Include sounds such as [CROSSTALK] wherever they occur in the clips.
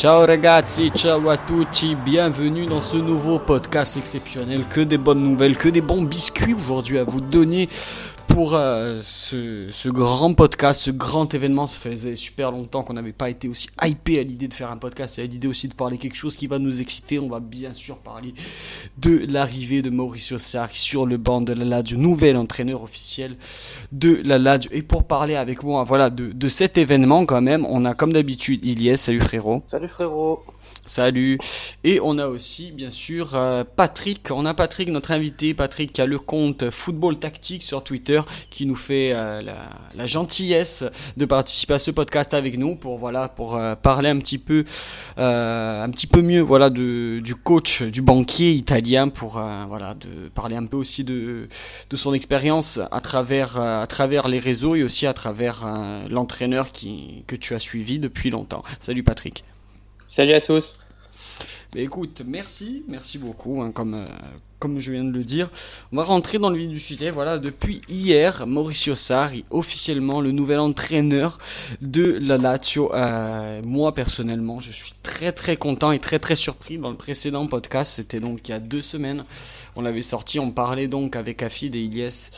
Ciao ragazzi, ciao à tutti, bienvenue dans ce nouveau podcast exceptionnel. Que des bonnes nouvelles, que des bons biscuits aujourd'hui à vous donner pour euh, ce, grand podcast, ce grand événement. Ça faisait super longtemps qu'on n'avait pas été aussi hypé à l'idée de faire un podcast et à l'idée aussi de parler quelque chose qui va nous exciter. On va bien sûr parler de l'arrivée de Mauricio Sarri sur le banc de la Lazio, nouvel entraîneur officiel de la Lazio. Et pour parler avec moi, voilà, de, de cet événement quand même, on a comme d'habitude Iliès. Salut frérot. Salut frérot. Salut. Et on a aussi, bien sûr, euh, Patrick. On a Patrick, notre invité. Patrick qui a le compte Football Tactique sur Twitter, qui nous fait euh, la, gentillesse de participer à ce podcast avec nous pour voilà pour euh, parler un petit peu, un petit peu mieux, voilà, de, du coach, du banquier italien, pour voilà, parler un peu aussi de, son expérience à travers, à travers les réseaux et aussi à travers l'entraîneur qui que tu as suivi depuis longtemps. Salut Patrick. Salut à tous. Écoute, merci, merci beaucoup, hein, comme, euh, comme je viens de le dire. On va rentrer dans le vif du sujet. Voilà, depuis hier, Mauricio Sarri, officiellement le nouvel entraîneur de la Lazio. Euh, moi, personnellement, je suis très très content et très très surpris. Dans le précédent podcast, c'était donc il y a deux semaines, on l'avait sorti, on parlait donc avec Afid et Ilyes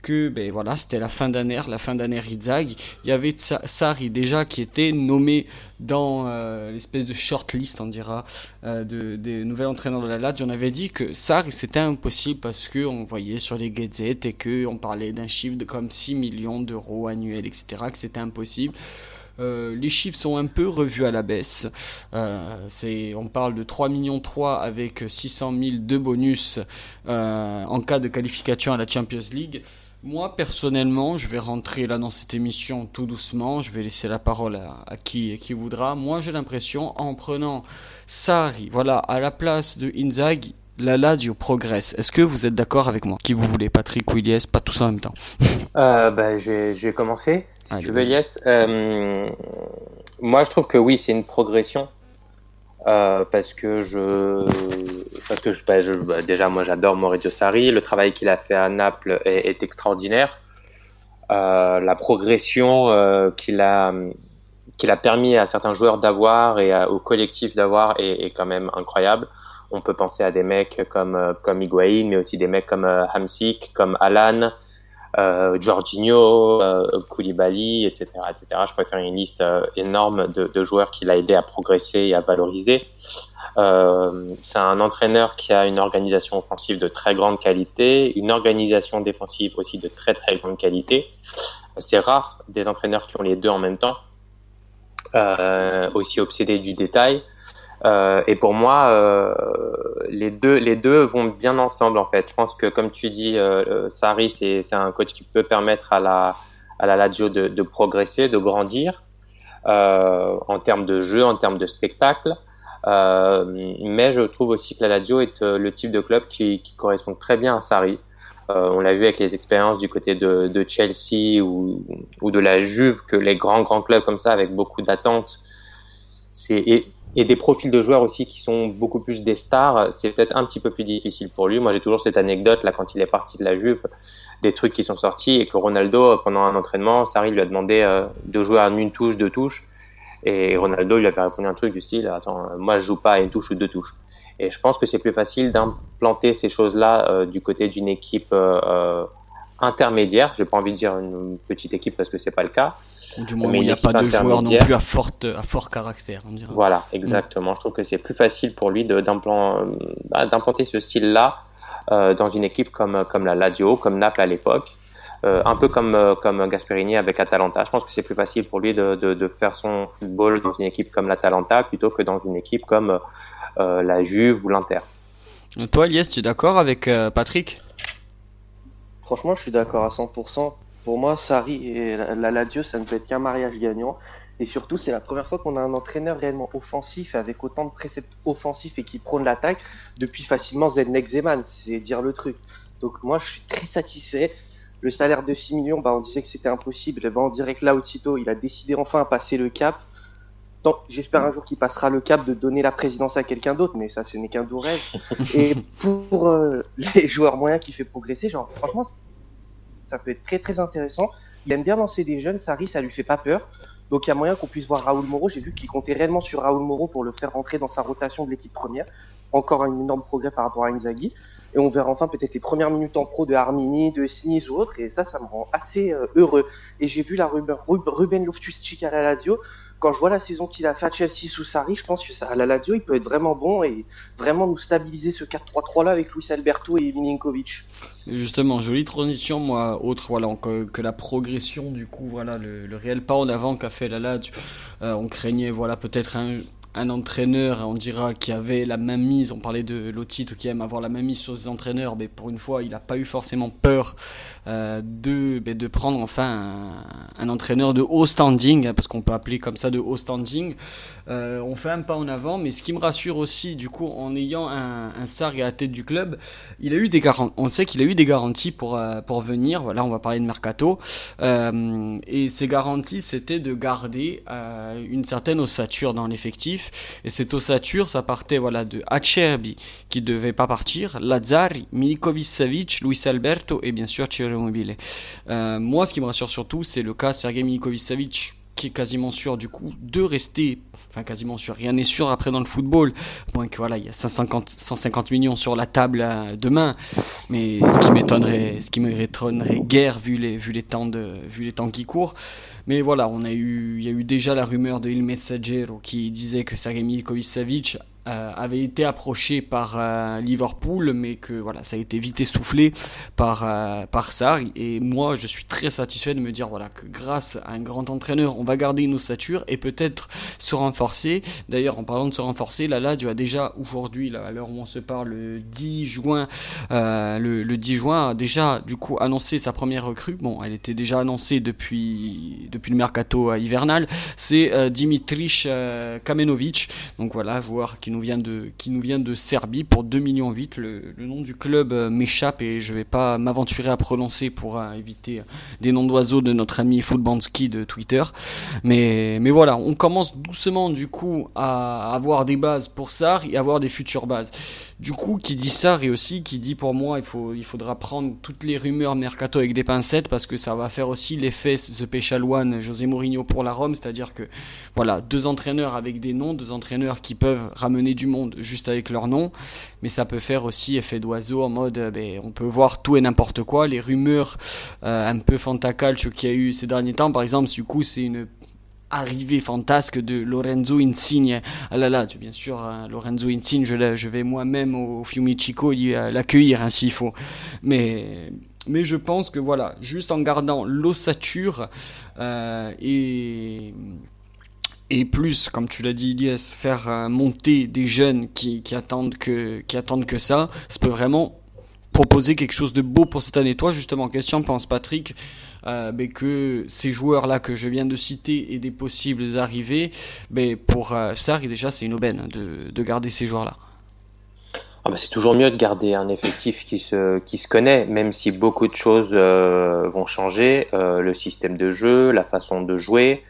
que ben voilà, c'était la fin d'année, la fin d'année Rizag. Il y avait Sarri déjà qui était nommé dans euh, l'espèce de shortlist, on dira, euh, de, des nouvelles entraîneurs de la Lazio. On avait dit que Sarri c'était impossible parce que on voyait sur les gazettes et que on parlait d'un chiffre de comme 6 millions d'euros annuels, etc. Que c'était impossible. Euh, les chiffres sont un peu revus à la baisse. On parle de 3 millions 3 avec 600 000 de bonus en cas de qualification à la Champions League. Moi, personnellement, je vais rentrer là dans cette émission tout doucement. Je vais laisser la parole à, qui, qui voudra. Moi, j'ai l'impression, en prenant Sarri, voilà, à la place de Inzaghi, la Lazio progresse. Est-ce que vous êtes d'accord avec moi? Qui vous voulez Patrick ou Iliès? Pas tous en même temps. [LAUGHS] euh, bah, je, vais, commencer. je veux Iliès. Euh, moi, je trouve que oui, c'est une progression. Euh, parce que je parce que bah, je bah, déjà moi j'adore Maurizio Sarri. Le travail qu'il a fait à Naples est, est extraordinaire. Euh, la progression euh, qu'il a qu'il a permis à certains joueurs d'avoir et au collectif d'avoir est, est, quand même incroyable. On peut penser à des mecs comme comme Higuain mais aussi des mecs comme euh, Hamsik comme Alan euh, Jorginho, euh, Koulibaly, etc., etc. Je pourrais faire une liste euh, énorme de, de, joueurs qu'il a aidé à progresser et à valoriser. Euh, c'est un entraîneur qui a une organisation offensive de très grande qualité, une organisation défensive aussi de très très grande qualité. C'est rare des entraîneurs qui ont les deux en même temps, euh, aussi obsédés du détail. Euh, et pour moi, euh, les deux, les deux vont bien ensemble en fait. Je pense que comme tu dis, euh, euh Sarri, c'est un coach qui peut permettre à la à la Lazio de, de progresser, de grandir euh, en termes de jeu, en termes de spectacle. Euh, mais je trouve aussi que la Lazio est le type de club qui, qui correspond très bien à Sarri. on l'a vu avec les expériences du côté de, de Chelsea ou, ou, de la Juve, que les grands grands clubs comme ça, avec beaucoup d'attentes, c'est et des profils de joueurs aussi qui sont beaucoup plus des stars, c'est peut-être un petit peu plus difficile pour lui. Moi, j'ai toujours cette anecdote là quand il est parti de la Juve, des trucs qui sont sortis et que Ronaldo, pendant un entraînement, Sarri lui a demandé euh, de jouer à une touche, deux touches, et Ronaldo lui avait répondu un truc du style "Attends, moi je joue pas à une touche ou deux touches." Et je pense que c'est plus facile d'implanter ces choses-là euh, du côté d'une équipe euh, intermédiaire. J'ai pas envie de dire une petite équipe parce que c'est pas le cas du moins il n'y a pas de joueur non plus à, forte, à fort caractère. On dirait. Voilà, exactement. Je trouve que c'est plus facile pour lui bah, d'implanter ce style-là euh, dans une équipe comme, comme la Lazio, comme Naples à l'époque. Euh, un peu comme, euh, comme Gasperini avec Atalanta. Je pense que c'est plus facile pour lui de, de, de, faire son football dans une équipe comme l'Atalanta plutôt que dans une équipe comme la Juve ou l'Inter. Toi, Elias, tu es d'accord avec Patrick? Franchement, je suis d'accord à 100%. Pour moi, Sarri et la Lazio, ça ne peut être qu'un mariage gagnant. Et surtout, c'est la première fois qu'on a un entraîneur réellement offensif, avec autant de préceptes offensifs et qui prône l'attaque depuis facilement Zednek Zeman. C'est dire le truc. Donc moi, je suis très satisfait. Le salaire de 6 millions, bah, on disait que c'était impossible. Bah, on dirait que là, Otito, il a décidé enfin à passer le cap. J'espère un jour qu'il passera le cap de donner la présidence à quelqu'un d'autre, mais ça, ce n'est qu'un doux rêve. [LAUGHS] Et pour euh, les joueurs moyens qui fait progresser, genre, franchement, ça peut être très très intéressant. Il aime bien lancer des jeunes, Sarri, ça lui fait pas peur. Donc il y a moyen qu'on puisse voir Raoul Moreau. J'ai vu qu'il comptait réellement sur Raoul Moreau pour le faire rentrer dans sa rotation de l'équipe première. Encore un énorme progrès par rapport à Inzaghi. Et on verra enfin peut-être les premières minutes en pro de Armini, de Sinis ou autre. Et ça, ça me rend assez euh, heureux. Et j'ai vu la Ruben Loftus-Cheek à la Lazio quand je vois la saison qu'il a fait à Chelsea sous Sarri, je pense que à la Lazio, il peut être vraiment bon et vraiment nous stabiliser ce 4-3-3 là avec Luis Alberto et Milinkovic. Justement, jolie transition, moi, autre voilà que, la progression du coup, voilà le, réel pas en avant qu'a fait la Lazio. Euh, on craignait voilà peut-être un un entraîneur, on dira, qui avait la même mise, on parlait de Lotito qui aime avoir la même mise sur ses entraîneurs, mais pour une fois, il n'a pas eu forcément peur euh, de, ben, de prendre enfin un, entraîneur de haut standing, hein, parce qu'on peut appeler comme ça de haut standing. Euh, on fait un pas en avant, mais ce qui me rassure aussi, du coup, en ayant un, Sarg à la tête du club, il a eu des garanties, on sait qu'il a eu des garanties pour, euh, pour venir, voilà, on va parler de Mercato, et ces garanties, c'était de garder une certaine ossature dans l'effectif, et cette ossature, ça partait voilà, de Acerbi, qui devait pas partir, Lazzari, Milikovic-Savic, Luis Alberto et bien sûr Ciro Immobile. Euh, moi, ce qui me rassure surtout, c'est le cas Sergei Milikovic-Savic qui est quasiment sûr du coup de rester, enfin quasiment sûr, rien n'est sûr après dans le football, moins que voilà, il y a 150, 150 millions sur la table euh, demain, mais ce qui m'étonnerait, ce qui m'étonnerait guère vu les, les temps de, vu les temps qui courent, mais voilà, on a eu, il y a eu déjà la rumeur de Il Messaggero qui disait que Sergei Milikovic-Savic euh, avait été approché par euh, Liverpool, mais que voilà, ça a été vite essoufflé par, euh, par ça. Et moi, je suis très satisfait de me dire voilà, que grâce à un grand entraîneur, on va garder nos ossature et peut-être se renforcer. D'ailleurs, en parlant de se renforcer, la Lazio a déjà aujourd'hui, à l'heure où on se parle, le 10 juin, le, le, 10 juin, a déjà du coup annoncé sa première recrue. Bon, elle était déjà annoncée depuis, depuis le mercato hivernal. C'est Dimitrish Kamenovic. Donc voilà, joueur qui nous vient de, qui nous vient de Serbie pour 2 millions 8. Le, nom du club euh, m'échappe et je vais pas m'aventurer à prononcer pour euh, éviter des noms d'oiseaux de notre ami Footbanski de Twitter. Mais, mais voilà, on commence doucement du coup à avoir des bases pour ça et avoir des futures bases. Du coup, qui dit ça et aussi qui dit pour moi, il, faut, il faudra prendre toutes les rumeurs mercato avec des pincettes parce que ça va faire aussi l'effet The Péchalouane José Mourinho pour la Rome, c'est-à-dire que voilà, deux entraîneurs avec des noms, deux entraîneurs qui peuvent ramener du monde juste avec leur nom, mais ça peut faire aussi effet d'oiseau en mode euh, ben, on peut voir tout et n'importe quoi, les rumeurs euh, un peu fantacalcio qu'il y a eu ces derniers temps, par exemple, du coup, c'est une arrivée fantasque de Lorenzo Insigne. Ah là là, bien sûr, hein, Lorenzo Insigne, je, vais moi-même au Fiumicino l'accueillir ainsi il faut. Mais, mais je pense que voilà, juste en gardant l'ossature euh, et et plus, comme tu l'as dit, Ilias, faire euh, monter des jeunes qui, qui, attendent que, qui attendent que ça, ça peut vraiment proposer quelque chose de beau pour cette année. Toi, justement, question, pense Patrick, euh, que ces joueurs-là que je viens de citer et des possibles arrivées, ben, pour euh, Sarri, déjà, c'est une aubaine de, de garder ces joueurs-là. Ah bah c'est toujours mieux de garder un effectif qui se, qui se connaît, même si beaucoup de choses euh, vont changer. Euh, le système de jeu, la façon de jouer,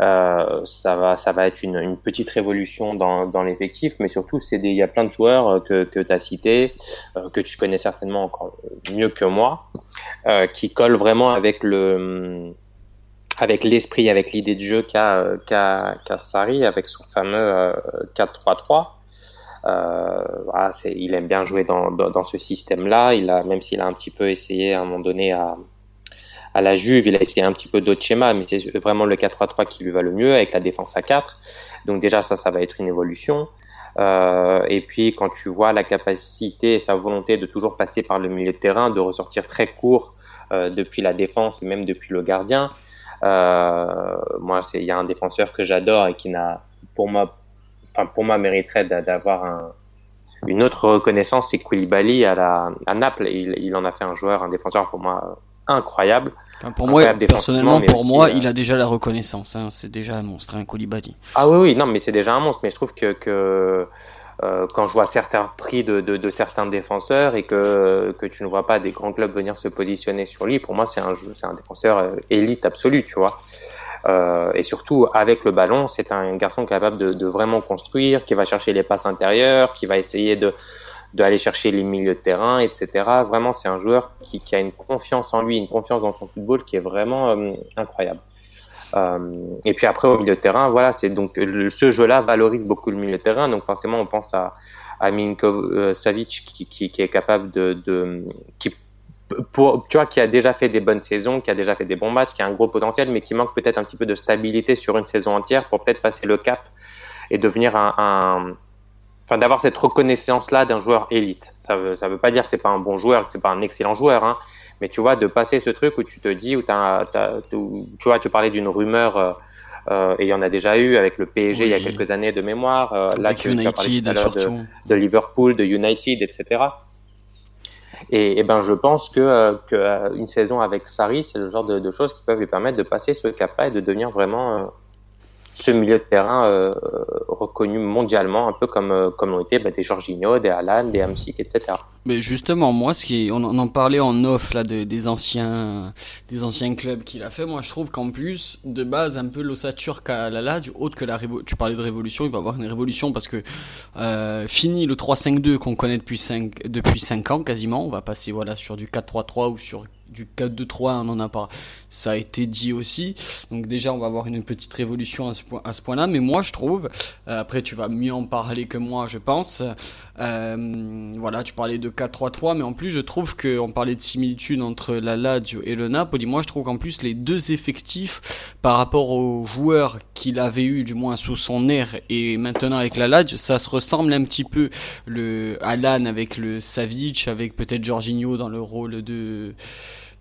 euh, ça va, ça va être une, petite révolution dans, l'effectif, mais surtout, il y a plein de joueurs euh, que, tu as cités, euh, que tu connais certainement encore mieux que moi, qui collent vraiment avec le, avec l'esprit, avec l'idée de jeu qu'a qu'a qu'a Sarri, avec son fameux 4-3-3. Euh, voilà, il aime bien jouer dans, ce système-là. Même s'il a un petit peu essayé à un moment donné à, à la Juve, il a essayé un petit peu d'autres schémas, mais c'est vraiment le 4-3-3 qui lui va le mieux avec la défense à 4. Donc déjà ça, ça va être une évolution. Euh, et puis quand tu vois la capacité et sa volonté de toujours passer par le milieu de terrain, de ressortir très court euh, depuis la défense, même depuis le gardien. Euh, moi, il y a un défenseur que j'adore et qui n'a, pour moi, enfin pour moi mériterait d'avoir un, une autre reconnaissance, c'est Koulibaly à, la, à Naples. Il, il en a fait un joueur, un défenseur pour moi incroyable. pour moi, personnellement, pour moi, euh, il a déjà la reconnaissance. Hein. C'est déjà un monstre, un hein, Ah oui, oui, non, mais c'est déjà un monstre. Mais je trouve que, que euh, quand je vois certains prix de, de, de, certains défenseurs et que, que tu ne vois pas des grands clubs venir se positionner sur lui, pour moi, c'est un, c'est un défenseur euh, élite absolu, tu vois. Euh, et surtout, avec le ballon, c'est un garçon capable de, de, vraiment construire, qui va chercher les passes intérieures, qui va essayer de, d'aller chercher les milieux de terrain, etc. Vraiment, c'est un joueur qui, a une confiance en lui, une confiance dans son football qui est vraiment euh, incroyable. et puis après au milieu de terrain, voilà, c'est donc ce jeu-là valorise beaucoup le milieu de terrain, donc forcément on pense à, à Minko Savic qui, qui, est capable de, de qui pour, tu vois, qui a déjà fait des bonnes saisons, qui a déjà fait des bons matchs, qui a un gros potentiel, mais qui manque peut-être un petit peu de stabilité sur une saison entière pour peut-être passer le cap et devenir un enfin, d'avoir cette reconnaissance-là d'un joueur élite. Ça veut, ça veut pas dire que c'est pas un bon joueur, que c'est pas un excellent joueur, hein, mais tu vois, de passer ce truc où tu te dis, où, as, tu vois, tu parlais d'une rumeur, euh, euh, et il y en a déjà eu avec le PSG il y a quelques années de mémoire, euh, là, tu, United, tu as parlé de, de Liverpool, de United, etc. Et, ben, je pense que, euh, que euh, une saison avec Sarri, c'est le genre de, de, choses qui peuvent lui permettre de passer ce cap-là et de devenir vraiment ce milieu de terrain euh, reconnu mondialement, un peu comme, euh, comme l'ont été bah, des Jorginho, des Alan, des Hamsik, etc. Mais justement, moi, ce qui est, on, en parlait en off là de, des anciens, des anciens clubs qu'il a fait. Moi, je trouve qu'en plus, de base, un peu l'ossature qu'a la du autre que la révolution. Tu parlais de révolution, il va y avoir une révolution parce que euh, fini le 3-5-2 qu'on connaît depuis 5 depuis 5 ans quasiment. On va passer voilà sur du 4-3-3 ou sur du 4-2-3, on en a pas. Ça a été dit aussi. Donc déjà, on va avoir une petite révolution à ce, point, à ce point-là. Mais moi, je trouve, euh, après, tu vas mieux en parler que moi, je pense. Euh, voilà, tu parlais de 4-3-3, mais en plus, je trouve qu'on parlait de similitude entre la Lazio et le Napoli. Moi, je trouve qu'en plus, les deux effectifs, par rapport aux joueurs qu'il avait eu, du moins sous son air, et maintenant avec la Lazio, ça se ressemble un petit peu. Le Alan avec le Savic, avec peut-être Jorginho dans le rôle de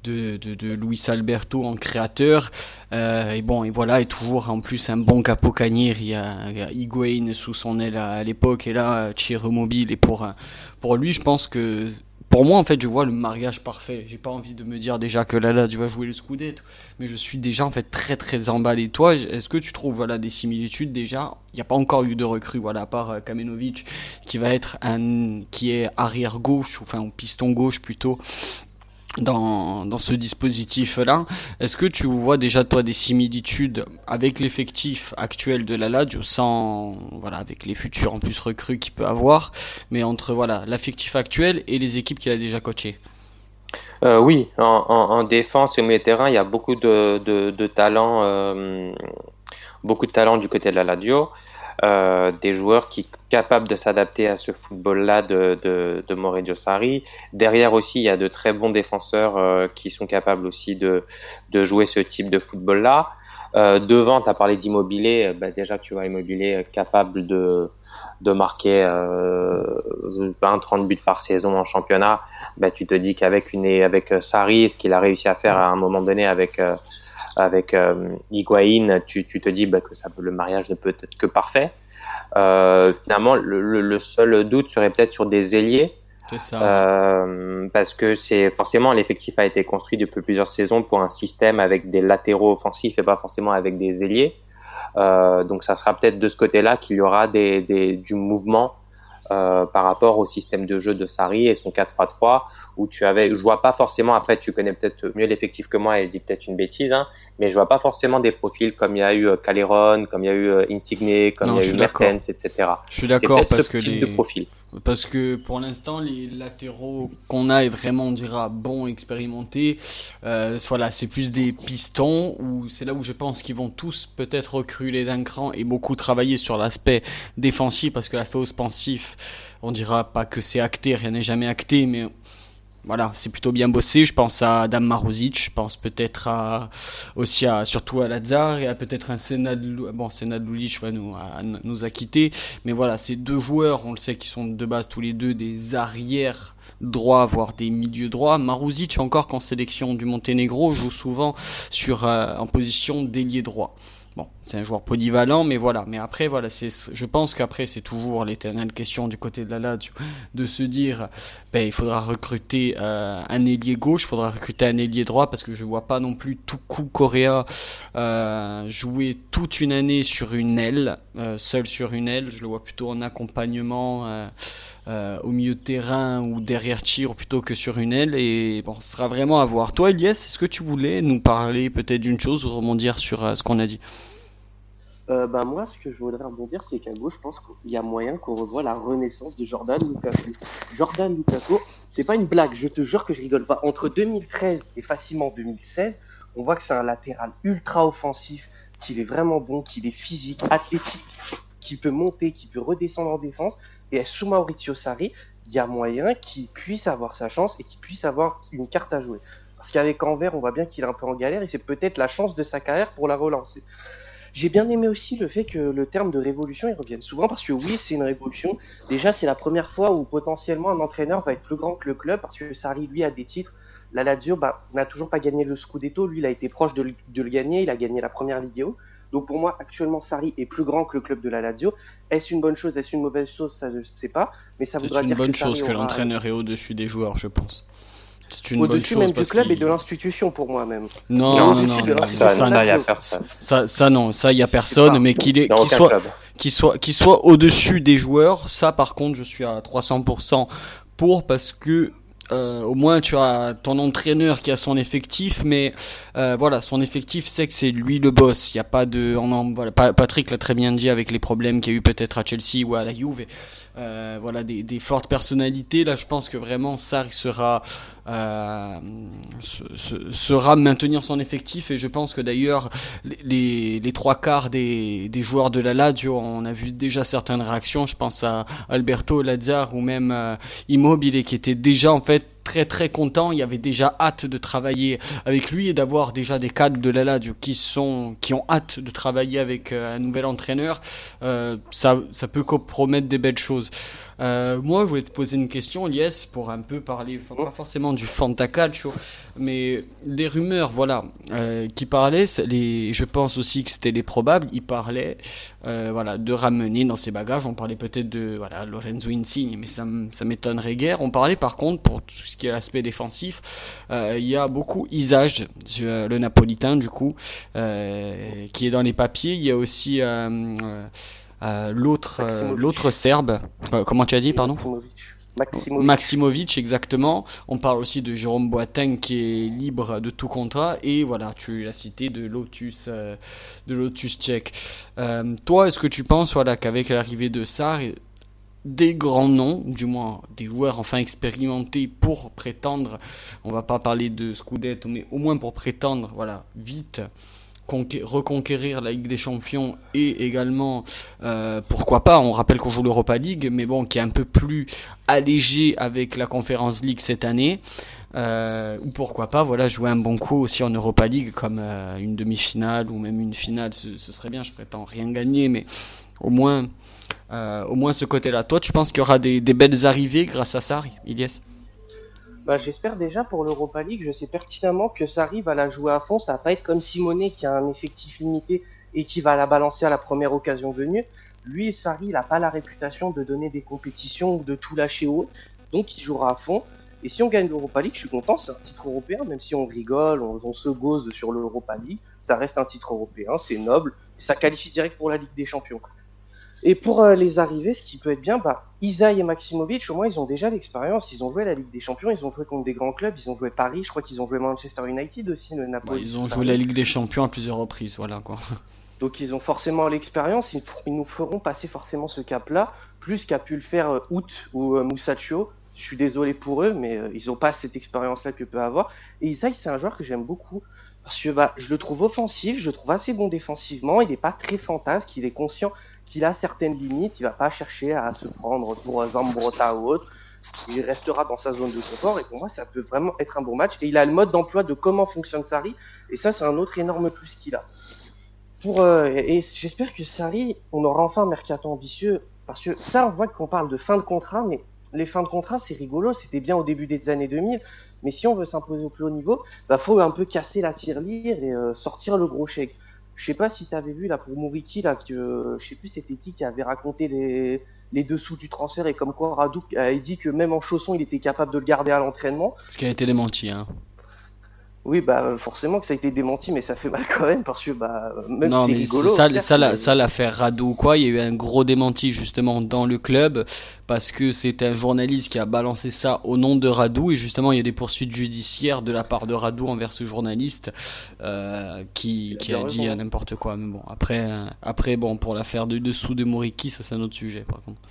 de, de, Luis Alberto en créateur. Euh, et bon, et voilà, et toujours en plus un bon capo il y a, Higuain sous son aile à, l'époque, et là, Thierry Mobile. Et pour, pour lui, je pense que pour moi, en fait, je vois le mariage parfait. J'ai pas envie de me dire déjà que là, là, tu vas jouer le Scudetto, mais je suis déjà en fait très, très emballé. Toi, est-ce que tu trouves voilà des similitudes déjà? Il n'y a pas encore eu de recrue, voilà, à part euh, Kamenovic, qui va être un, qui est arrière gauche, enfin piston gauche plutôt, dans, ce dispositif-là. Est-ce que tu vois déjà toi des similitudes avec l'effectif actuel de la Lazio, sans voilà avec les futurs en plus recrues qu'il peut avoir, mais entre voilà l'affectif actuel et les équipes qu'il a déjà coachées? Euh, Oui, en, en, défense et au milieu de terrain, il y a beaucoup de, de, de talent, euh, beaucoup de talent du côté de la Lazio. Euh, des joueurs qui capables de s'adapter à ce football-là de, de, de. Derrière aussi, il y a de très bons défenseurs euh, qui sont capables aussi de, de jouer ce type de football-là. Euh, devant, tu as parlé d'immobilier. Bah déjà, tu vois, immobilier capable de, de marquer 20-30 buts par saison en championnat. Bah, tu te dis qu'avec une avec Sarri, ce qu'il a réussi à faire à un moment donné avec avec euh, Higuain, tu, tu, te dis bah, que ça, le mariage ne peut être que parfait. Euh, finalement, le, le, seul doute serait peut-être sur des ailiers. Ça. Euh, parce que c'est forcément l'effectif a été construit depuis plusieurs saisons pour un système avec des latéraux offensifs et pas forcément avec des ailiers. Euh, donc ça sera peut-être de ce côté-là qu'il y aura des, des, du mouvement par rapport au système de jeu de Sarri et son 4-3-3 où tu avais, je vois pas forcément, après tu connais peut-être mieux l'effectif que moi et je dis peut-être une bêtise, hein, mais je vois pas forcément des profils comme il y a eu euh, Caleron, comme il y a eu euh, Insigne, comme il y a eu Mertens, etc. Je suis d'accord parce que les... Parce que pour l'instant, les latéraux qu'on a est vraiment, on dira, bon, expérimentés. Euh, voilà, c'est plus des pistons, ou c'est là où je pense qu'ils vont tous peut-être reculer d'un cran et beaucoup travailler sur l'aspect défensif, parce que la fausse pensif, on dira pas que c'est acté, rien n'est jamais acté, mais voilà, c'est plutôt bien bossé. Je pense à Adam Maruzic, je pense peut-être à, aussi à, surtout à Lazar et à peut-être un Senad, bon, Senad Lulic va nous, nous a. Mais voilà, ces deux joueurs, on le sait, qui sont de base tous les deux des arrières droits, voire des milieux droits. Maruzic, encore qu'en sélection du Monténégro, joue souvent sur, euh, en position d'ailier droit. C'est un joueur polyvalent, mais voilà. Mais après, voilà, je pense qu'après, c'est toujours l'éternelle question du côté de la Lazio de se dire, ben, il faudra recruter euh, un ailier gauche, il faudra recruter un ailier droit, parce que je vois pas non plus tout coup Correa euh, jouer toute une année sur une aile, euh, seul sur une aile. Je le vois plutôt en accompagnement au milieu de terrain ou derrière tir plutôt que sur une aile. Et bon, ce sera vraiment à voir. Toi, Elias, est-ce que tu voulais nous parler peut-être d'une chose ou rebondir sur ce qu'on a dit? Euh, bah, moi, ce que je voudrais rebondir, c'est qu'à gauche, je pense qu'il y a moyen qu'on revoie la renaissance de Jordan Lukaku. Jordan Lukaku, c'est pas une blague, je te jure que je rigole pas. Entre 2013 et facilement 2016, On voit que c'est un latéral ultra offensif, qu'il est vraiment bon, qu'il est physique, athlétique, qui peut monter, qui peut redescendre en défense. Et sous Maurizio Sarri, il y a moyen qu'il puisse avoir sa chance et qu'il puisse avoir une carte à jouer. Parce qu'avec Anvers, on voit bien qu'il est un peu en galère et c'est peut-être la chance de sa carrière pour la relancer. J'ai bien aimé aussi le fait que le terme de révolution il revienne souvent parce que oui, c'est une révolution. Déjà, c'est la première fois où potentiellement un entraîneur va être plus grand que le club parce que Sarri lui a des titres. La Lazio bah, n'a toujours pas gagné le Scudetto. Lui, il a été proche de, le gagner. Il a gagné la première Ligue Donc pour moi, actuellement, Sarri est plus grand que le club de la Lazio. Est-ce une bonne chose? Est-ce une mauvaise chose? Ça, je ne sais pas. Mais ça voudra dire C'est une bonne chose que l'entraîneur est au-dessus des joueurs, je pense. C'est une Au-dessus même du club et de l'institution pour moi même. Non, non, non, non, ça, ça, y a personne. Ça, ça, non, ça y a personne, mais qu'il est, qu'il soit, qu'il soit, qu'il soit au-dessus des joueurs, ça par contre, je suis à 300% pour parce que euh, au moins tu as ton entraîneur qui a son effectif, mais euh, voilà, son effectif sait que c'est lui le boss. Il y a pas de, on voilà, Patrick l'a très bien dit avec les problèmes qu'il y a eu peut-être à Chelsea ou à la Juve. Euh, voilà, des, des, fortes personnalités. Là, je pense que vraiment Sarri sera euh, sera maintenir son effectif et je pense que d'ailleurs les, trois quarts des, joueurs de la Lazio, on a vu déjà certaines réactions. Je pense à Alberto Lazar ou même euh, Immobile qui était déjà en fait très très content. Il y avait déjà hâte de travailler avec lui et d'avoir déjà des cadres de la qui sont qui ont hâte de travailler avec euh, un nouvel entraîneur. Euh, ça, ça peut compromettre des belles choses. Euh, moi, je voulais te poser une question, Lies, pour un peu parler, pas forcément du Fantacalcio, mais des rumeurs, voilà, qui parlaient. Les, je pense aussi que c'était les probables. Ils parlaient, voilà, de ramener dans ses bagages. On parlait peut-être de voilà Lorenzo Insigne, mais ça, ça m'étonnerait guère. On parlait par contre pour ce qui est l'aspect défensif. Euh, il y a beaucoup Isage, le napolitain du coup, euh, qui est dans les papiers. Il y a aussi euh, l'autre l'autre serbe. comment tu as dit, pardon Maximovic. Maximovic. exactement. On parle aussi de Jérôme Boateng qui est libre de tout contrat et voilà, tu l'as cité de Lotus, de Lotus tchèque. toi, est-ce que tu penses voilà qu'avec l'arrivée de Sar des grands noms, du moins des joueurs enfin expérimentés pour prétendre, on va pas parler de Scudetto, mais au moins pour prétendre, voilà, vite reconquérir la Ligue des Champions et également, euh, pourquoi pas, on rappelle qu'on joue l'Europa League, mais bon, qui est un peu plus allégé avec la Conference League cette année. Euh, ou pourquoi pas, voilà, jouer un bon coup aussi en Europa League comme euh, une demi-finale ou même une finale, ce, serait bien. Je prétends rien gagner, mais au moins euh, au moins ce côté-là. Toi, tu penses qu'il y aura des, belles arrivées grâce à Sarri, Ilias? Bah, J'espère déjà pour l'Europa League. Je sais pertinemment que Sarri va la jouer à fond. Ça va pas être comme Simone qui a un effectif limité et qui va la balancer à la première occasion venue. Lui, Sarri, il n'a pas la réputation de donner des compétitions ou de tout lâcher haut. Donc, il jouera à fond. Et si on gagne l'Europa League, je suis content, c'est un titre européen, même si on rigole, on, se gose sur l'Europa League, ça reste un titre européen, c'est noble, et ça qualifie direct pour la Ligue des Champions. Et pour euh, les arrivées, ce qui peut être bien, bah, Isaï et Maximovic, au moins, ils ont déjà l'expérience. Ils ont joué la Ligue des Champions, ils ont joué contre des grands clubs, ils ont joué Paris, je crois qu'ils ont joué Manchester United aussi, le Napoli. ils ont joué la Ligue des Champions à plusieurs reprises, voilà quoi. [LAUGHS] Donc ils ont forcément l'expérience, ils, nous feront passer forcément ce cap-là, plus qu'a pu le faire euh, Out ou euh, Moussaccio. Je suis désolé pour eux, mais ils n'ont pas cette expérience-là que peut avoir. Et Isaï, c'est un joueur que j'aime beaucoup. Parce que bah, je le trouve offensif, je le trouve assez bon défensivement, il n'est pas très fantasque, il est conscient qu'il a certaines limites, il va pas chercher à se prendre pour Zambrota ou autre. Il restera dans sa zone de confort et pour moi ça peut vraiment être un bon match. Et il a le mode d'emploi de comment fonctionne Sari et ça c'est un autre énorme plus qu'il a. Pour, euh, et j'espère que Sari, on aura enfin un mercato ambitieux parce que ça on voit qu'on parle de fin de contrat, mais les fins de contrat c'est rigolo, c'était bien au début des années 2000, mais si on veut s'imposer au plus haut niveau, bah faut un peu casser la tirelire et euh, sortir le gros chèque. Je sais pas si tu avais vu là pour Mouriki là que je sais plus c'était qui qui avait raconté les, les dessous du transfert et comme quoi Radou a dit que même en chaussons il était capable de le garder à l'entraînement. Ce qui a été démenti hein. Oui, bah forcément que ça a été démenti, mais ça fait mal quand même parce que bah même non, mais ça, ça, ça, l'affaire Rado ou quoi, il y a eu un gros démenti justement dans le club parce que c'est un journaliste qui a balancé ça au nom de Radou et justement il y a des poursuites judiciaires de la part de Radou envers ce journaliste euh, qui, qui a dit n'importe quoi. Mais bon, après, après bon pour l'affaire de dessous de Moriki, ça c'est un autre sujet par contre.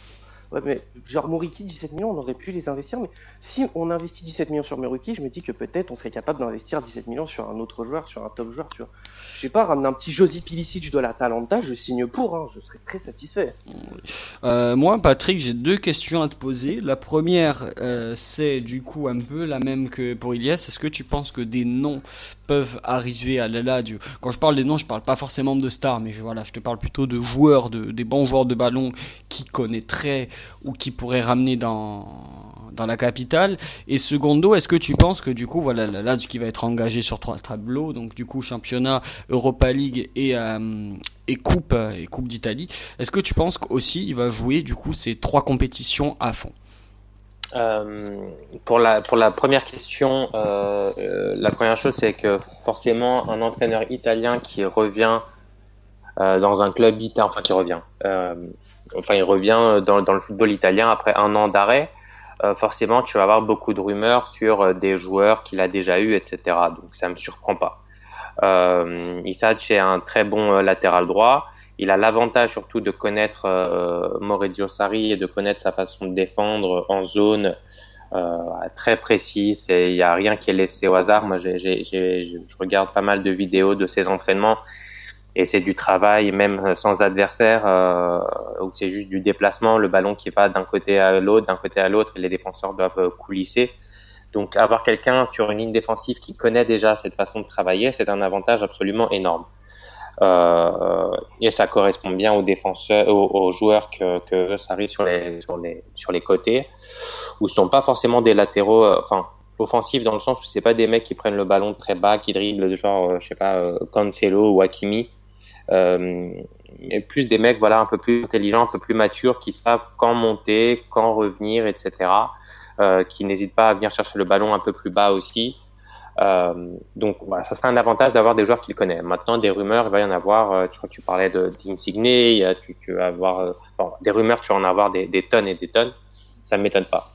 Genre Moriki, 17 millions, on aurait pu les investir. Mais si on investit 17 millions sur Moriki, je me dis que peut-être on serait capable d'investir 17 millions sur un autre joueur, sur un top joueur, tu vois. Je sais pas, ramener un petit Josie Pilicic de la Talenta, je signe pour, hein, je serais très satisfait. Euh, moi, Patrick, j'ai deux questions à te poser. La première, euh, c'est du coup un peu la même que pour Ilias. Est-ce que tu penses que des noms peuvent arriver à la Quand je parle des noms, je parle pas forcément de stars, mais je, voilà, je te parle plutôt de joueurs, de, des bons joueurs de ballon qui connaîtraient ou qui pourraient ramener dans, dans la capitale. Et secondo, est-ce que tu penses que du coup, voilà, la qui va être engagé sur trois tableaux, donc du coup championnat, Europa League et, euh, et coupe et coupe d'Italie, est-ce que tu penses qu'aussi il va jouer du coup ces trois compétitions à fond? Euh, pour, la, pour la première question, euh, la première chose, c'est que forcément, un entraîneur italien qui revient dans un club italien, enfin qui revient, enfin il revient dans, dans, le football italien après un an d'arrêt, euh, forcément tu vas avoir beaucoup de rumeurs sur euh, des joueurs qu'il a déjà eu, etc. Donc ça me surprend pas. Euh, Isaac est un très bon euh, latéral droit. Il a l'avantage surtout de connaître euh, Maurizio Sarri et de connaître sa façon de défendre en zone euh, très précise. Il n'y a rien qui est laissé au hasard. Moi, je regarde pas mal de vidéos de ses entraînements et c'est du travail même sans adversaire euh, où c'est juste du déplacement, le ballon qui va d'un côté à l'autre, d'un côté à l'autre et les défenseurs doivent coulisser. Donc avoir quelqu'un sur une ligne défensive qui connaît déjà cette façon de travailler, c'est un avantage absolument énorme. Euh, et ça correspond bien aux défenseurs, aux, joueurs que, que Sarri sur les, sur les sur les côtés, où ce sont pas forcément des latéraux, euh, enfin offensifs dans le sens où c'est pas des mecs qui prennent le ballon très bas, qui dribblent genre euh, je sais pas euh, Cancelo ou Hakimi, euh, plus des mecs voilà un peu plus intelligents, un peu plus matures, qui savent quand monter, quand revenir, etc. Euh, qui n'hésitent pas à venir chercher le ballon un peu plus bas aussi. Euh, donc voilà, ça serait un avantage d'avoir des joueurs qu'il connaît. Maintenant, des rumeurs, il va y en avoir. Euh, tu tu parlais d'Insigné, tu, tu vas avoir euh, bon, des rumeurs, tu vas en avoir des, des tonnes et des tonnes. Ça ne m'étonne pas.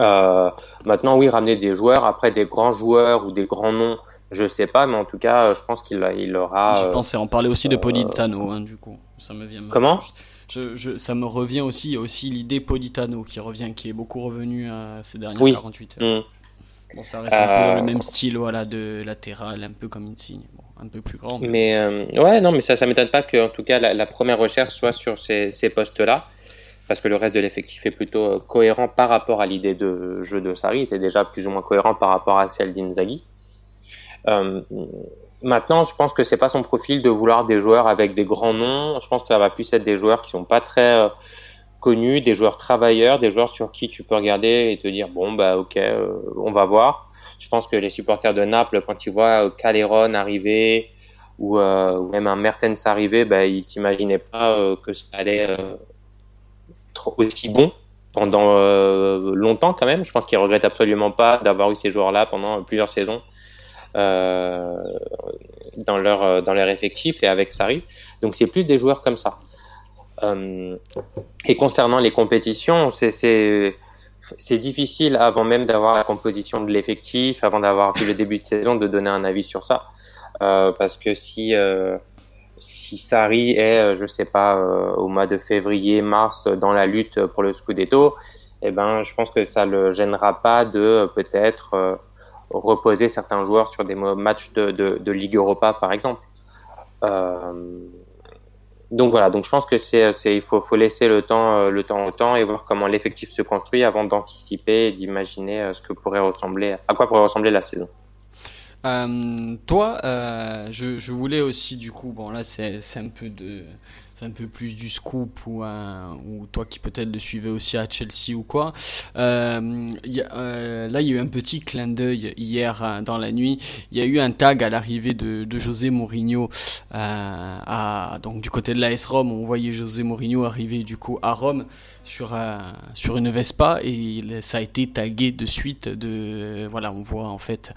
Euh, maintenant, oui, ramener des joueurs, après des grands joueurs ou des grands noms je sais pas, mais en tout cas, je pense qu'il il aura. Je euh, pensais en parler aussi de euh, Politano, hein, du coup. Ça me vient. Comment je, je, ça me revient aussi. Il y a aussi l'idée Politano qui revient, qui est beaucoup revenu euh, ces dernières 48 heures. Mm. Bon, ça reste un peu dans le même style, voilà, de latéral, un peu comme Insigne. Bon, un peu plus grand. Mais, ouais, non, mais ça, ça m'étonne pas que, en tout cas, la, première recherche soit sur ces, ces postes-là parce que le reste de l'effectif est plutôt cohérent par rapport à l'idée de jeu de Sarri, était déjà plus ou moins cohérent par rapport à celle d'Inzaghi. Euh, maintenant, je pense que c'est pas son profil de vouloir des joueurs avec des grands noms. Je pense que ça va plus être des joueurs qui sont pas très euh, connus, des joueurs travailleurs, des joueurs sur qui tu peux regarder et te dire bon bah ok, euh, on va voir. Je pense que les supporters de Naples, quand ils voient Caleron arriver ou, ou même un Mertens arriver, bah, ils s'imaginaient pas que ça allait trop aussi bon pendant longtemps quand même. Je pense qu'ils regrettent absolument pas d'avoir eu ces joueurs-là pendant plusieurs saisons. Euh, dans leur euh, dans leur effectif et avec Sarri. Donc c'est plus des joueurs comme ça. Euh, et concernant les compétitions, c'est difficile avant même d'avoir la composition de l'effectif, avant d'avoir vu le début de saison, de donner un avis sur ça, parce que si euh, si Sarri est, je sais pas, au mois de février, mars, dans la lutte pour le Scudetto, eh ben, je pense que ça le gênera pas de peut-être reposer certains joueurs sur des matchs de, de, Ligue Europa, par exemple. Euh, donc voilà, donc je pense que c'est, il faut, faut laisser le temps, euh, le temps au temps et voir comment l'effectif se construit avant d'anticiper et d'imaginer euh, ce que pourrait ressembler, à quoi pourrait ressembler la saison. toi, je, je, voulais aussi du coup, bon là c'est, c'est un peu de, c'est un peu plus du scoop ou, toi qui peut-être le suivais aussi à Chelsea ou quoi. Euh, euh, là, il y a eu un petit clin d'œil hier hein, dans la nuit. Il y a eu un tag à l'arrivée de, José Mourinho euh, donc du côté de l'AS Rome. On voyait José Mourinho arriver du coup à Rome sur, un, sur une Vespa et ça a été tagué de suite. De, voilà, on voit en fait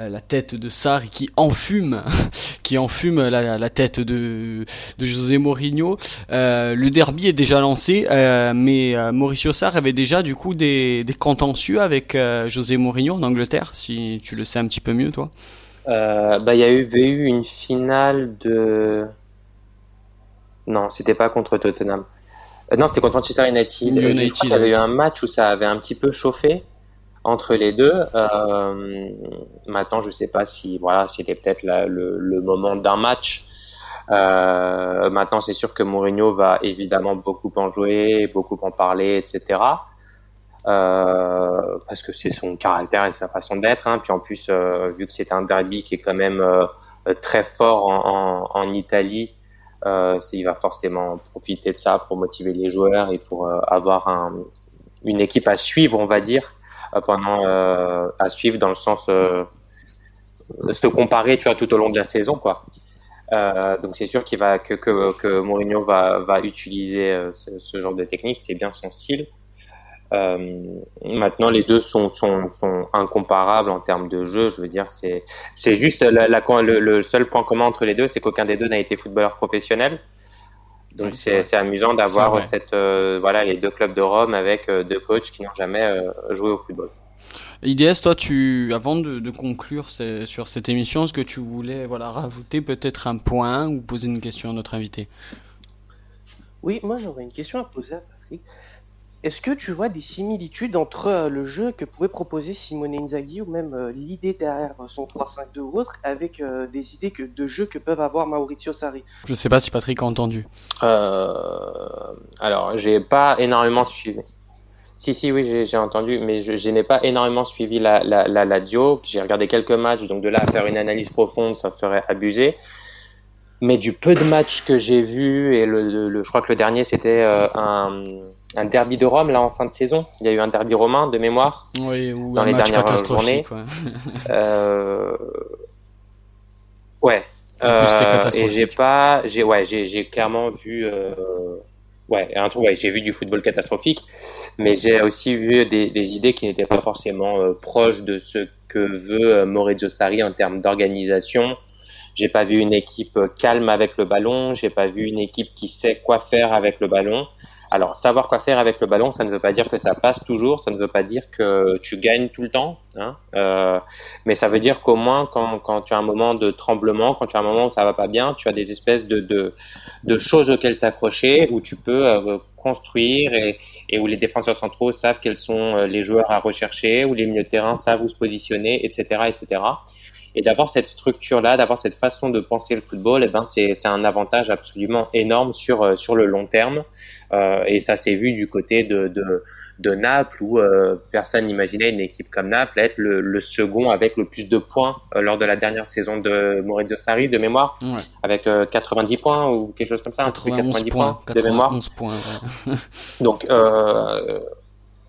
euh, la tête de Sarri qui enfume, [LAUGHS] qui enfume la, tête de, José Mourinho. Euh, le derby est déjà lancé, euh, mais Mauricio Sarri avait déjà du coup des, contentieux avec José Mourinho en Angleterre, si tu le sais un petit peu mieux toi. bah, il y a eu, eu une finale de. Non, c'était pas contre Tottenham. Non, c'était contre Manchester United. United. Il y avait eu un match où ça avait un petit peu chauffé entre les deux. Euh, maintenant, je sais pas si voilà, c'était peut-être le, le, moment d'un match. Euh, maintenant, c'est sûr que Mourinho va évidemment beaucoup en jouer, beaucoup en parler, etc. Euh, parce que c'est son caractère et sa façon d'être. Hein. Puis en plus, euh, vu que c'est un derby qui est quand même euh, très fort en, en, en Italie, euh, il va forcément profiter de ça pour motiver les joueurs et pour avoir un, une équipe à suivre, on va dire, pendant à suivre dans le sens se comparer, tout au long de la saison, quoi. Euh, donc c'est sûr qu'il va que, que, que Mourinho va, va utiliser ce, genre de technique, c'est bien son style. Euh, maintenant, les deux sont, sont, sont, incomparables en termes de jeu. Je veux dire, c'est c'est juste la, la, le, le, seul point commun entre les deux, c'est qu'aucun des deux n'a été footballeur professionnel. Donc c'est amusant d'avoir cette euh, voilà les deux clubs de Rome avec euh, deux coachs qui n'ont jamais euh, joué au football. IDS, toi, tu, avant de, de conclure sur cette émission, est-ce que tu voulais voilà, rajouter peut-être un point ou poser une question à notre invité? Oui, moi j'aurais une question à poser à Patrick. Est-ce que tu vois des similitudes entre euh, le jeu que pouvait proposer Simone Inzaghi ou même euh, l'idée derrière son 3-5-2 ou autre avec euh, des idées que, de jeu que peuvent avoir Maurizio Sarri? Je sais pas si Patrick a entendu. Euh, alors, j'ai pas énormément suivi. Si, si, oui, j'ai entendu, mais je, je n'ai pas énormément suivi la, la, la, la J'ai regardé quelques matchs, donc de là à faire une analyse profonde, ça serait abusé. Mais du peu de matchs que j'ai vu, et le, le, je crois que le dernier c'était euh, un, un, derby de Rome là en fin de saison. Il y a eu un derby romain de mémoire oui, ou dans un les match dernières journées. Ouais. euh, ouais. Euh, et j'ai pas, j'ai ouais, j'ai clairement vu, euh, ouais, un truc, ouais, j'ai vu du football catastrophique, mais j'ai aussi vu des, des idées qui n'étaient pas forcément euh, proches de ce que veut euh, Maurizio Sarri en termes d'organisation j'ai pas vu une équipe calme avec le ballon. J'ai pas vu une équipe qui sait quoi faire avec le ballon. Alors, savoir quoi faire avec le ballon, ça ne veut pas dire que ça passe toujours, ça ne veut pas dire que tu gagnes tout le temps, hein, euh, mais ça veut dire qu'au moins, quand, quand, tu as un moment de tremblement, quand tu as un moment où ça va pas bien, tu as des espèces de, de, de choses auxquelles t'accrocher, où tu peux euh, construire et, et, où les défenseurs centraux savent quels sont euh, les joueurs à rechercher, où les milieux de terrain savent où se positionner, etc., etc. Et d'avoir cette structure-là, d'avoir cette façon de penser le football, eh ben c'est un avantage absolument énorme sur euh, sur le long terme. Euh, et ça s'est vu du côté de, de, de Naples où euh, personne n'imaginait une équipe comme Naples être le, le, second avec le plus de points euh, lors de la dernière saison de Maurizio Sarri de mémoire, ouais. avec 90 points ou quelque chose comme ça, 90 points, points de mémoire. Points, ouais. Donc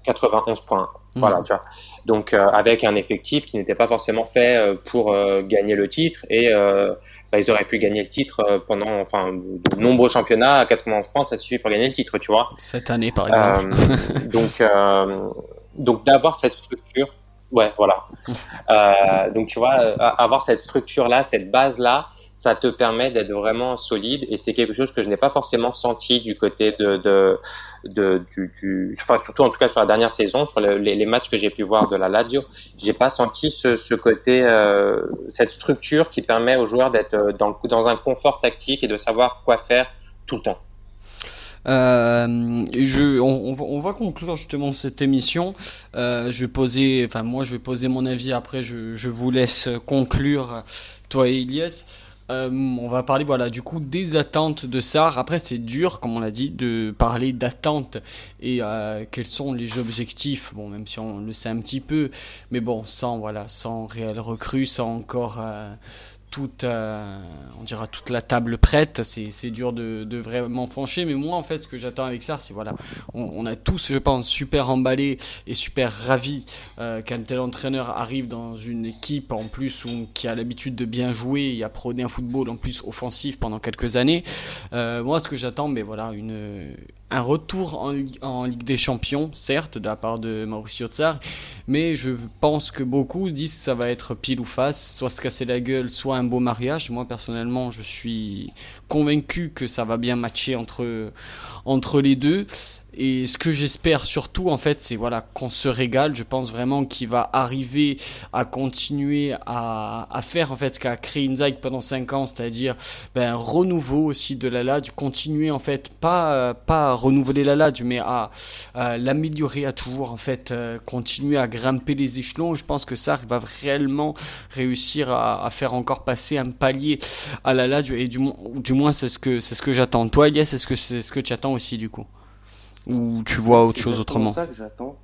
91 points. Voilà, tu vois. Donc euh, avec un effectif qui n'était pas forcément fait euh, pour euh, gagner le titre et bah, ils auraient pu gagner le titre pendant enfin de nombreux championnats à 91 points ça suffit pour gagner le titre tu vois. Cette année par exemple. Donc donc d'avoir cette structure ouais voilà. [LAUGHS] Donc tu vois avoir cette structure là cette base là ça te permet d'être vraiment solide et c'est quelque chose que je n'ai pas forcément senti du côté de, de, du, enfin surtout en tout cas sur la dernière saison, sur le, les, matchs que j'ai pu voir de la Lazio, j'ai pas senti ce, côté, euh, cette structure qui permet aux joueurs d'être euh, dans, dans un confort tactique et de savoir quoi faire tout le temps. Euh, on, va conclure justement cette émission. Je vais poser, enfin moi je vais poser mon avis. Après, je, vous laisse conclure, toi et Elias. Euh, on va parler voilà du coup des attentes de Sar. Après c'est dur comme on l'a dit de parler d'attentes et euh, quels sont les objectifs. Bon même si on le sait un petit peu, mais bon sans voilà sans réel recrue, sans encore euh, euh, on dira toute la table prête. C'est dur de, de, vraiment franchir. Mais moi, en fait, ce que j'attends avec ça, c'est voilà, on, a tous, je pense, super emballés et super ravis euh, qu'un tel entraîneur arrive dans une équipe en plus qui a l'habitude de bien jouer et a prôné un football en plus offensif pendant quelques années. Euh, moi, ce que j'attends, mais voilà, une un retour en, Ligue des Champions, certes, de la part de Mauricio Tsar, mais je pense que beaucoup disent que ça va être pile ou face, soit se casser la gueule, soit un beau mariage. Moi, personnellement, je suis convaincu que ça va bien matcher entre, entre les deux. Et ce que j'espère surtout, en fait, c'est voilà qu'on se régale. Je pense vraiment qu'il va arriver à continuer à, à faire en fait ce qu'a créé Inzaghi pendant 5 ans, c'est-à-dire ben, un renouveau aussi de la LAD, continuer en fait pas pas à renouveler la LAD, mais à, l'améliorer, à toujours en fait euh, continuer à grimper les échelons. Je pense que ça va réellement réussir à, à faire encore passer un palier à la LAD et du, du moins c'est ce que c'est ce que j'attends. Toi, Elias, est-ce que c'est ce que tu attends aussi du coup? Ou tu vois autre chose autrement ça que j'attends.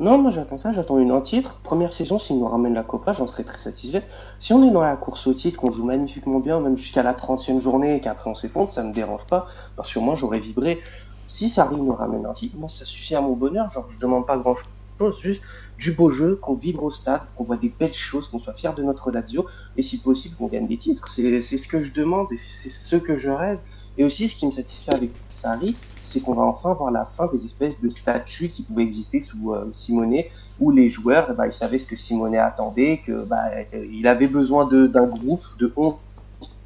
Non, moi j'attends ça, j'attends une en titre. Première saison, s'il nous ramène la Copa, j'en serais très satisfait. Si on est dans la course au titre, qu'on joue magnifiquement bien, même jusqu'à la 30e journée et qu'après on s'effondre, ça me dérange pas. Parce que moi j'aurais vibré. Si ça arrive nous ramène un titre, moi ça suffit à mon bonheur. Genre, je demande pas grand chose, juste du beau jeu, qu'on vibre au stade, qu'on voit des belles choses, qu'on soit fier de notre Lazio, et si possible qu'on gagne des titres. C'est ce que je demande et c'est ce que je rêve. Et aussi, ce qui me satisfait avec Sarri, c'est qu'on va enfin voir la fin des espèces de statuts qui pouvaient exister sous euh, Simonet, où les joueurs, bah, ils savaient ce que Simonet attendait, que bah, il avait besoin d'un groupe de 11,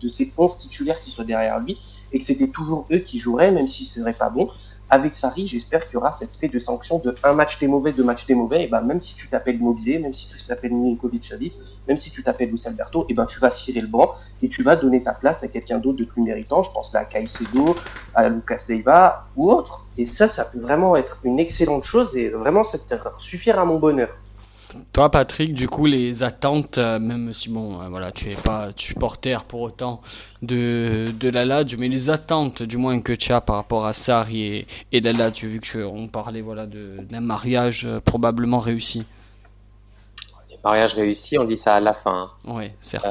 de ces 11 titulaires qui seraient derrière lui, et que c'était toujours eux qui joueraient, même si ce serait pas bon avec Sarri, j'espère qu'il y aura cette fait de sanction de un match t'es mauvais, deux matchs t'es mauvais, et ben même si tu t'appelles Mobilé, même si tu t'appelles Milinkovic Savic, même si tu t'appelles Luis Alberto, et ben tu vas cirer le banc et tu vas donner ta place à quelqu'un d'autre de plus méritant. Je pense là à Caicedo, à Lucas Leiva ou autre. Et ça, ça peut vraiment être une excellente chose et vraiment ça suffire à mon bonheur. Toi, Patrick, du coup, les attentes, euh, même si bon, euh, voilà, tu es pas supporter pour autant de, de la Lazio, mais les attentes, du moins que tu as par rapport à Sarri et, et la Lazio, vu qu'on parlait voilà d'un mariage euh, probablement réussi. Mariage réussi, on dit ça à la fin. Hein. Oui, certes.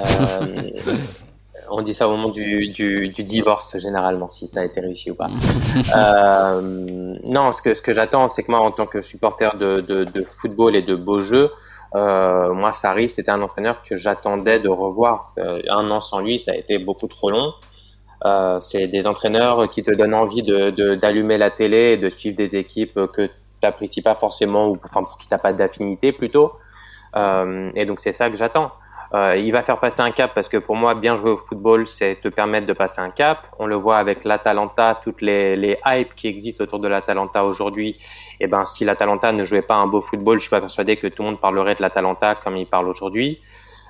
On dit ça au moment du, du, du, divorce généralement, si ça a été réussi ou pas. [LAUGHS] euh, non, ce que, ce que j'attends, c'est que moi, en tant que supporter de, de, de football et de beaux jeux, euh, moi, Sarri, c'était un entraîneur que j'attendais de revoir. Euh, un an sans lui, ça a été beaucoup trop long. Euh, c'est des entraîneurs qui te donnent envie de, d'allumer la télé et de suivre des équipes que tu n'apprécies pas forcément ou enfin pour qui t'as pas d'affinité plutôt. Et donc c'est ça que j'attends. Euh, il va faire passer un cap parce que pour moi, bien jouer au football, c'est te permettre de passer un cap. On le voit avec l'Atalanta, toutes les, les hypes qui existent autour de l'Atalanta aujourd'hui. Et eh ben, si l'Atalanta ne jouait pas un beau football, je suis pas persuadé que tout le monde parlerait de l'Atalanta comme il parle aujourd'hui.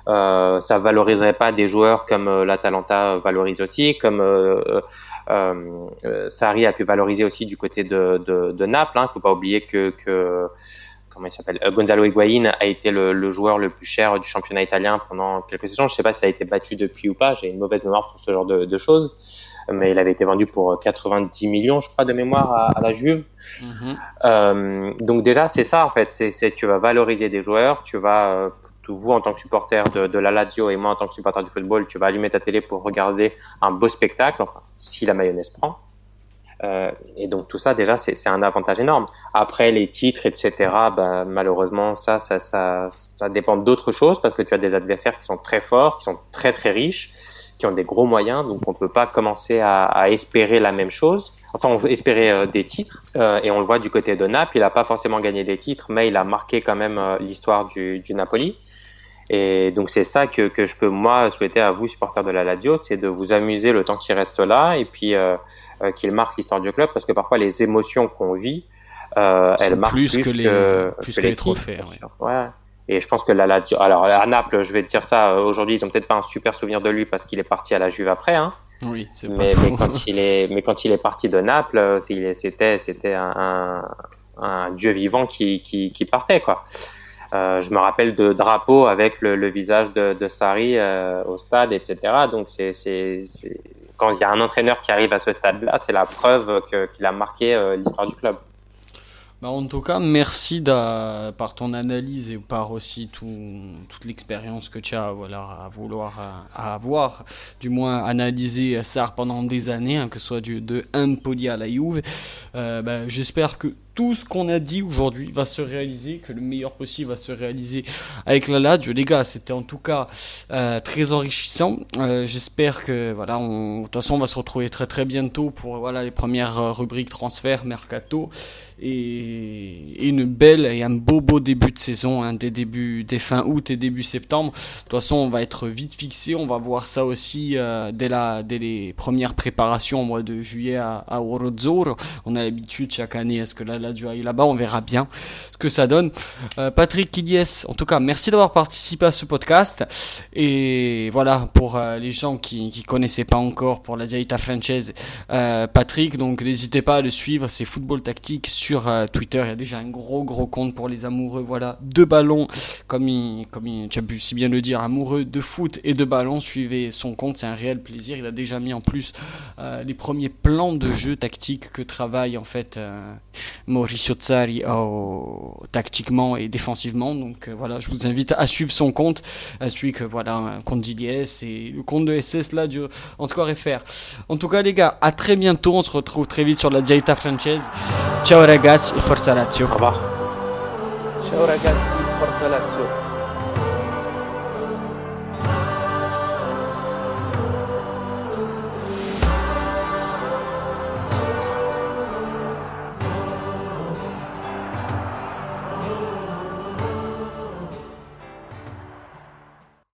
Euh, ça valoriserait pas des joueurs comme euh, l'Atalanta valorise aussi, comme euh, euh, Sarri a pu valoriser aussi du côté de, de, de Naples. Il hein. faut pas oublier que, que comment il s'appelle euh, Gonzalo Higuain a été le, joueur le plus cher du championnat italien pendant quelques saisons. Je sais pas si ça a été battu depuis ou pas. J'ai une mauvaise mémoire pour ce genre de, choses. Mais il avait été vendu pour 90 millions, je crois, de mémoire à, la Juve. Mhm. Euh, donc déjà, c'est ça en fait. C'est tu vas valoriser des joueurs, tu vas euh, vous en tant que supporter de, de, la Lazio et moi en tant que supporter du football, tu vas allumer ta télé pour regarder un beau spectacle. Enfin, si la mayonnaise prend. Euh, et donc tout ça déjà c'est un avantage énorme. Après les titres etc. Bah, malheureusement ça ça ça, ça dépend d'autres choses parce que tu as des adversaires qui sont très forts, qui sont très très riches, qui ont des gros moyens donc on peut pas commencer à, à espérer la même chose. Enfin on peut espérer euh, des titres euh, et on le voit du côté de Naples il a pas forcément gagné des titres mais il a marqué quand même euh, l'histoire du, du Napoli. Et donc c'est ça que, que je peux moi souhaiter à vous supporters de la Lazio, c'est de vous amuser le temps qui reste là et puis euh, euh, qu'il marque l'histoire du club parce que parfois les émotions qu'on vit, euh, elles marquent plus, que, les, plus que, les, trophées. Ouais. Et je pense que la Lazio, alors à Naples, je vais te dire ça, aujourd'hui ils ont peut-être pas un super souvenir de lui parce qu'il est parti à la Juve après, hein. Oui, c'est mais, mais quand il est, mais quand il est parti de Naples, c'était, c'était un, un, dieu vivant qui, qui, qui partait quoi. Euh, je me rappelle de drapeaux avec le, visage de, de Sarri euh, au stade, etc. Donc c'est, quand il y a un entraîneur qui arrive à ce stade-là, c'est la preuve qu'il a marqué euh, l'histoire du club. Bah en tout cas, merci par ton analyse et par aussi tout, toute l'expérience que tu as à vouloir avoir, du moins analyser ça pendant des années, hein, que ce soit du, de Empoli à la Juve. Bah, J'espère que tout ce qu'on a dit aujourd'hui va se réaliser, que le meilleur possible va se réaliser avec la Lazio. Les gars, c'était en tout cas euh, très enrichissant. Euh, j'espère que voilà, de toute façon, on va se retrouver très très bientôt pour voilà les premières euh, rubriques transfert, mercato et, une belle et un beau beau début de saison, hein, des débuts, des fins août et début septembre. De toute façon, on va être vite fixé. On va voir ça aussi dès la dès les premières préparations au mois de juillet à, à Orozzoro. On a l'habitude chaque année à ce que là là-bas, on verra bien ce que ça donne. Euh, Patrick Kidies, en tout cas, merci d'avoir participé à ce podcast. Et voilà, pour euh, les gens qui ne connaissaient pas encore pour la Diaita Franchise, euh, Patrick, donc n'hésitez pas à le suivre, c'est Football Tactique sur Twitter. Il y a déjà un gros gros compte pour les amoureux. Voilà, deux ballons, comme il, comme il, tu as pu si bien le dire, amoureux de foot et de ballon. Suivez son compte, c'est un réel plaisir. Il a déjà mis en plus les premiers plans de jeu tactique que travaille en fait Mauricio Tsari tactiquement et défensivement. Donc euh, voilà, je vous invite à suivre son compte, à suivre que voilà, un compte d'IDS et le compte de SS là en Score FR. En tout cas les gars, à très bientôt, on se retrouve très vite sur la Diaita Franchise. Ciao ragazzi et forza Lazio. Au revoir. Ciao ragazzi, forza Lazio.